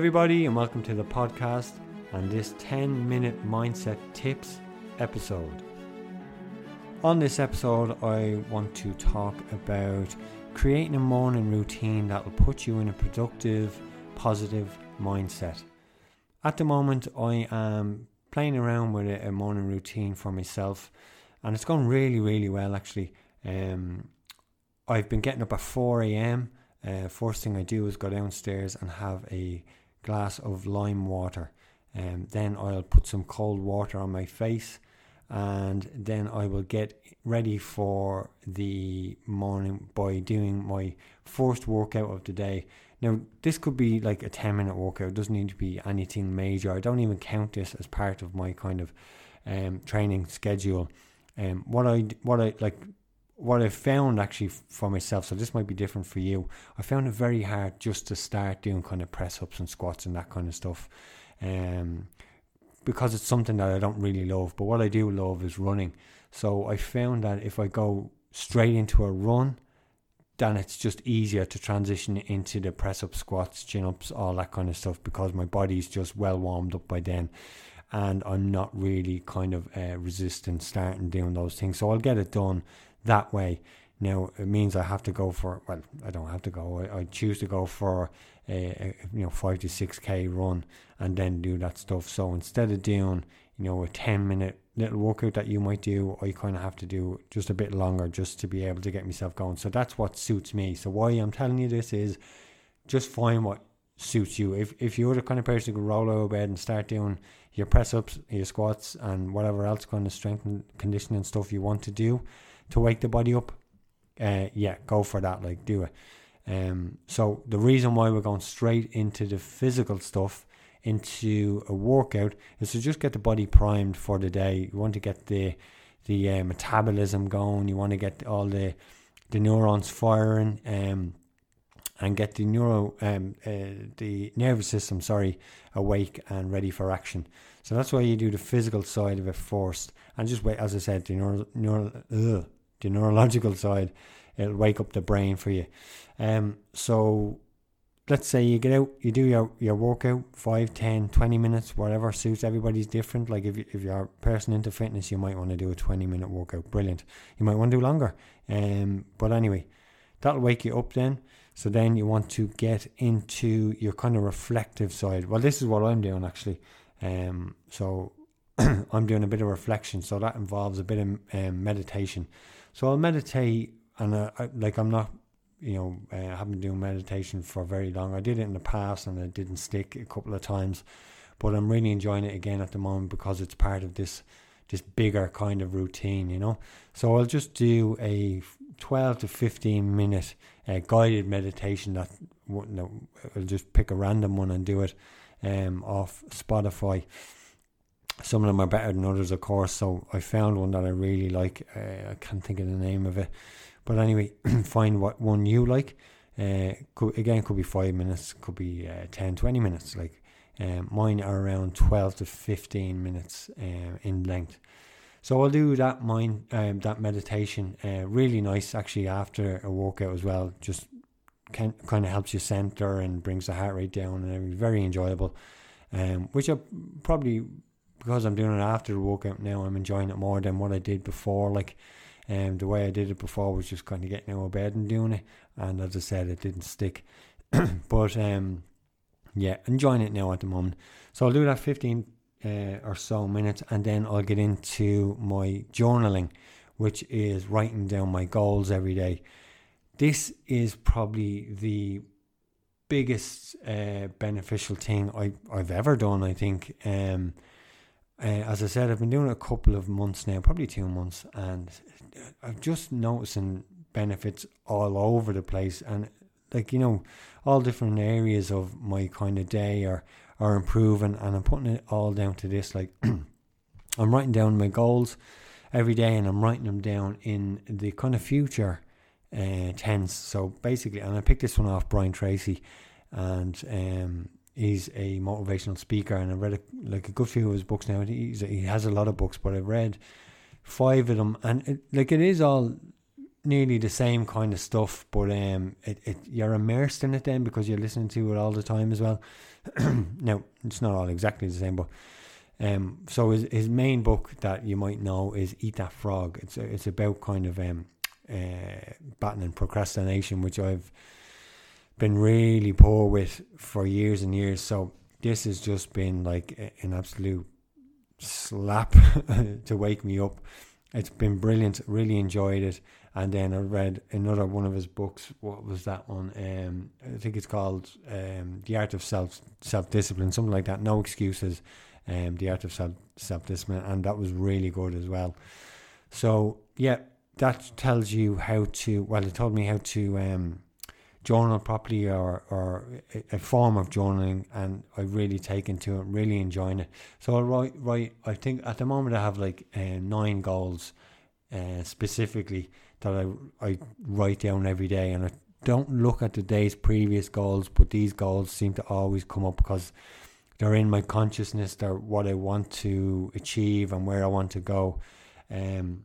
everybody, and welcome to the podcast and this 10 minute mindset tips episode. On this episode, I want to talk about creating a morning routine that will put you in a productive, positive mindset. At the moment, I am playing around with a, morning routine for myself, and it's gone really, really well actually. Um, I've been getting up at 4 a.m. Uh, first thing I do is go downstairs and have a glass of lime water. Um, then I'll put some cold water on my face and then I will get ready for the morning by doing my first workout of the day. Now, this could be like a 10 minute workout, it doesn't need to be anything major. I don't even count this as part of my kind of um, training schedule. Um, what I what I like what I found actually for myself, so this might be different for you. I found it very hard just to start doing kind of press ups and squats and that kind of stuff. Um, because it's something that I don't really love. But what I do love is running. So I found that if I go straight into a run, then it's just easier to transition into the press up, squats, chin ups, all that kind of stuff because my body's just well warmed up by then. And I'm not really kind of uh, resistant starting doing those things. So I'll get it done that way. Now it means I have to go for well, I don't have to go. I, I choose to go for a, a, you know five to six k run and then do that stuff. So instead of doing you know a ten minute little workout that you might do, I kind of have to do just a bit longer just to be able to get myself going. So that's what suits me. So why I'm telling you this is just find what suits you. If if you're the kind of person who can roll out of bed and start doing your press ups, your squats, and whatever else kind of strength and conditioning stuff you want to do to wake the body up, uh, yeah, go for that. Like, do it. Um, so the reason why we're going straight into the physical stuff, into a workout, is to just get the body primed for the day. You want to get the the uh, metabolism going. You want to get all the the neurons firing. Um, and get the neuro um, uh, the nervous system sorry awake and ready for action so that's why you do the physical side of it first and just wait as i said the neuro, neuro, ugh, the neurological side, it'll wake up the brain for you. Um, so let's say you get out, you do your, your workout, 5, 10, 20 minutes, whatever suits everybody's different. Like if, you, if you're a person into fitness, you might want to do a 20 minute workout. Brilliant. You might want to do longer. Um, but anyway, that'll wake you up then. So then you want to get into your kind of reflective side. Well, this is what I'm doing actually. Um, so I'm doing a bit of reflection. So that involves a bit of um, meditation. So I'll meditate, and uh, I, like I'm not, you know, uh, I haven't been doing meditation for very long. I did it in the past, and it didn't stick a couple of times, but I'm really enjoying it again at the moment because it's part of this this bigger kind of routine, you know. So I'll just do a 12 to 15 minute uh, guided meditation that no, I'll just pick a random one and do it um, off Spotify some of them are better than others, of course. So I found one that I really like. Uh, I can't think of the name of it, but anyway, find what one you like. Uh, could, again, could be five minutes, could be uh, 10, 20 minutes. Like um, mine are around twelve to fifteen minutes uh, in length. So I'll do that mine um, that meditation. Uh, really nice actually after a workout as well. Just can, kind of helps you center and brings the heart rate down and very enjoyable. Um, which I probably because I'm doing it after the workout now, I'm enjoying it more than what I did before. Like, um, the way I did it before was just kind of getting out of bed and doing it, and as I said, it didn't stick. but um, yeah, enjoying it now at the moment. So I'll do that 15 uh, or so minutes, and then I'll get into my journaling, which is writing down my goals every day. This is probably the biggest uh, beneficial thing I, I've ever done. I think. Um, uh, as I said, I've been doing it a couple of months now, probably two months, and I'm just noticing benefits all over the place, and like you know, all different areas of my kind of day are are improving, and I'm putting it all down to this. Like, I'm writing down my goals every day, and I'm writing them down in the kind of future uh, tense. So basically, and I picked this one off Brian Tracy, and um, he's a motivational speaker, and I read a, like a good few of his books now. He's, he has a lot of books, but I've read five of them, and it, like it is all nearly the same kind of stuff, but um, it, it you're immersed in it then because you're listening to it all the time as well. now it's not all exactly the same, but um, so his his main book that you might know is Eat That Frog. It's it's about kind of um, uh, procrastination, which I've been really poor with for years and years. So this has just been like an absolute slap to wake me up. It's been brilliant. Really enjoyed it. And then I read another one of his books. What was that one? Um, I think it's called um, The Art of Self Self Discipline, something like that. No excuses. Um, the Art of Self Self Discipline, and that was really good as well. So yeah, that tells you how to. Well, it told me how to um, journal properly or, or a, form of journaling and I've really taken to it, really enjoying it. So I write, write I think at the moment I have like uh, nine goals uh, specifically that I, I write down every day and I don't look at the day's previous goals, but these goals seem to always come up because they're in my consciousness, they're what I want to achieve and where I want to go. Um,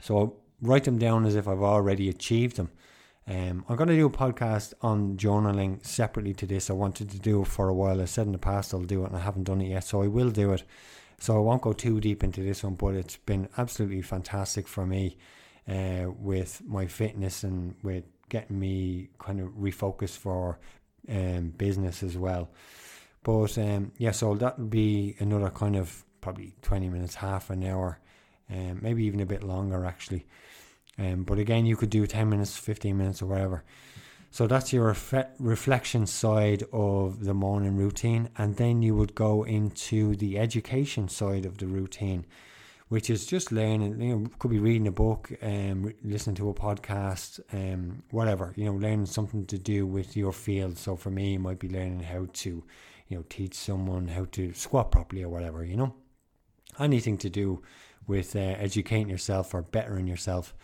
so I write them down as if I've already achieved them. Um, I'm going to do a podcast on journaling separately to this. I wanted to do it for a while. I said in the past I'll do it, and I haven't done it yet, so I will do it. So I won't go too deep into this one, but it's been absolutely fantastic for me uh, with my fitness and with getting me kind of refocused for um, business as well. But um, yeah, so that would be another kind of probably 20 minutes, half an hour, um, maybe even a bit longer actually. Um, but again, you could do 10 minutes, 15 minutes, or whatever. So that's your ref- reflection side of the morning routine. And then you would go into the education side of the routine, which is just learning, you know, could be reading a book, um, re- listening to a podcast, um, whatever, you know, learning something to do with your field. So for me, it might be learning how to, you know, teach someone how to squat properly or whatever, you know, anything to do with uh, educating yourself or bettering yourself.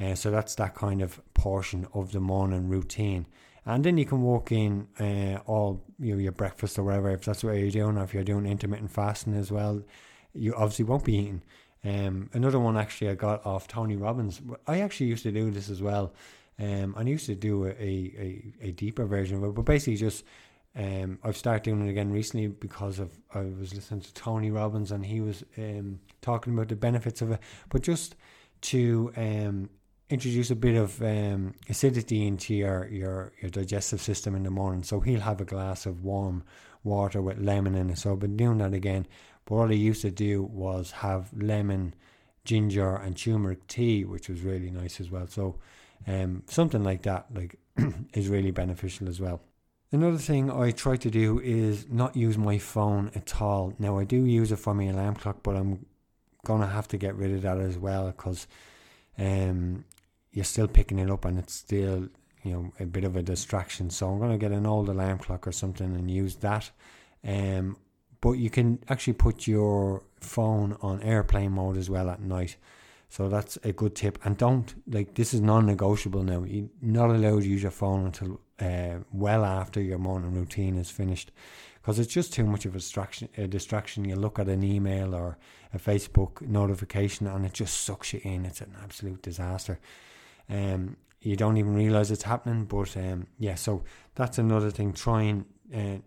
Uh, so that's that kind of portion of the morning routine. And then you can walk in uh, all you know, your breakfast or whatever, if that's what you're doing, or if you're doing intermittent fasting as well, you obviously won't be eating. Um, another one actually I got off Tony Robbins. I actually used to do this as well. Um, I used to do a, a, a deeper version of it, but basically just um, I've started doing it again recently because of I was listening to Tony Robbins and he was um, talking about the benefits of it. But just to um, introduce a bit of um, acidity into your, your, your digestive system in the morning. So he'll have a glass of warm water with lemon in it. So I've been doing that again. But what I used to do was have lemon, ginger, and turmeric tea, which was really nice as well. So um, something like that like is really beneficial as well. Another thing I try to do is not use my phone at all. Now I do use it for my alarm clock, but I'm gonna have to get rid of that as well because um, you're still picking it up and it's still you know a bit of a distraction. So I'm going to get an old alarm clock or something and use that. Um, but you can actually put your phone on airplane mode as well at night. So that's a good tip. And don't like this is non-negotiable now. You're not allowed to use your phone until uh, well after your morning routine is finished, because it's just too much of a distraction. A distraction. You look at an email or a Facebook notification, and it just sucks you in. It's an absolute disaster. Um, you don't even realize it's happening. But um, yeah, so that's another thing. Trying, uh,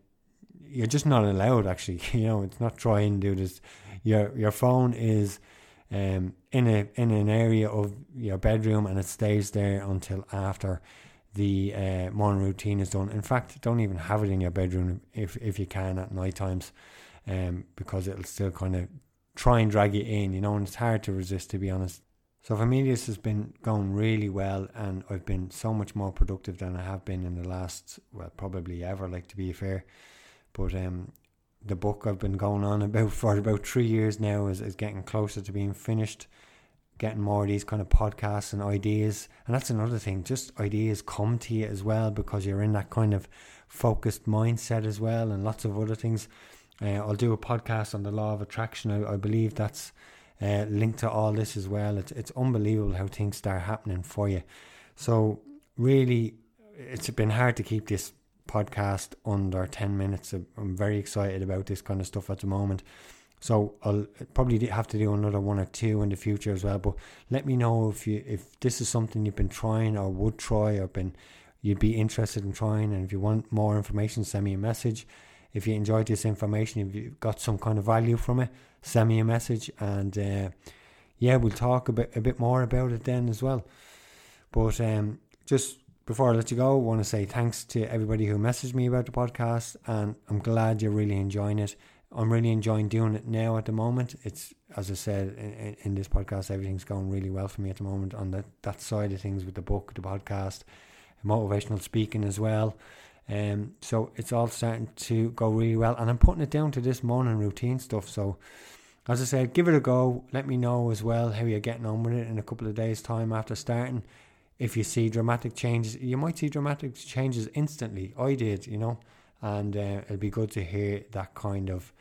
you're just not allowed. Actually, you know, it's not trying to do this. Your your phone is um, in a in an area of your bedroom, and it stays there until after the uh, morning routine is done. In fact, don't even have it in your bedroom if if you can at night times, um, because it'll still kind of try and drag you in, you know, and it's hard to resist to be honest. So for me, this has been going really well, and I've been so much more productive than I have been in the last, well, probably ever. Like to be fair, but um, the book I've been going on about for about three years now is, is getting closer to being finished. Getting more of these kind of podcasts and ideas, and that's another thing. Just ideas come to you as well because you're in that kind of focused mindset as well, and lots of other things. Uh, I'll do a podcast on the law of attraction. I, I believe that's uh, linked to all this as well. It's it's unbelievable how things start happening for you. So really, it's been hard to keep this podcast under ten minutes. I'm very excited about this kind of stuff at the moment. So I'll probably have to do another one or two in the future as well. But let me know if you if this is something you've been trying or would try or been you'd be interested in trying. And if you want more information, send me a message. If you enjoyed this information, if you got some kind of value from it, send me a message. And uh, yeah, we'll talk a bit a bit more about it then as well. But um, just before I let you go, I want to say thanks to everybody who messaged me about the podcast, and I'm glad you're really enjoying it. I'm really enjoying doing it now at the moment. It's as I said in, in, this podcast, everything's going really well for me at the moment on that that side of things with the book, the podcast, motivational speaking as well. Um, so it's all starting to go really well, and I'm putting it down to this morning routine stuff. So, as I said, give it a go. Let me know as well how you're getting on with it in a couple of days' time after starting. If you see dramatic changes, you might see dramatic changes instantly. I did, you know, and uh, it'll be good to hear that kind of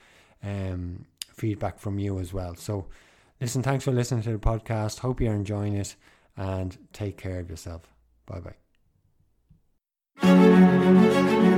um, feedback from you as well. So, listen, thanks for listening to the podcast. Hope you're enjoying it, and take care of yourself. Bye bye. Música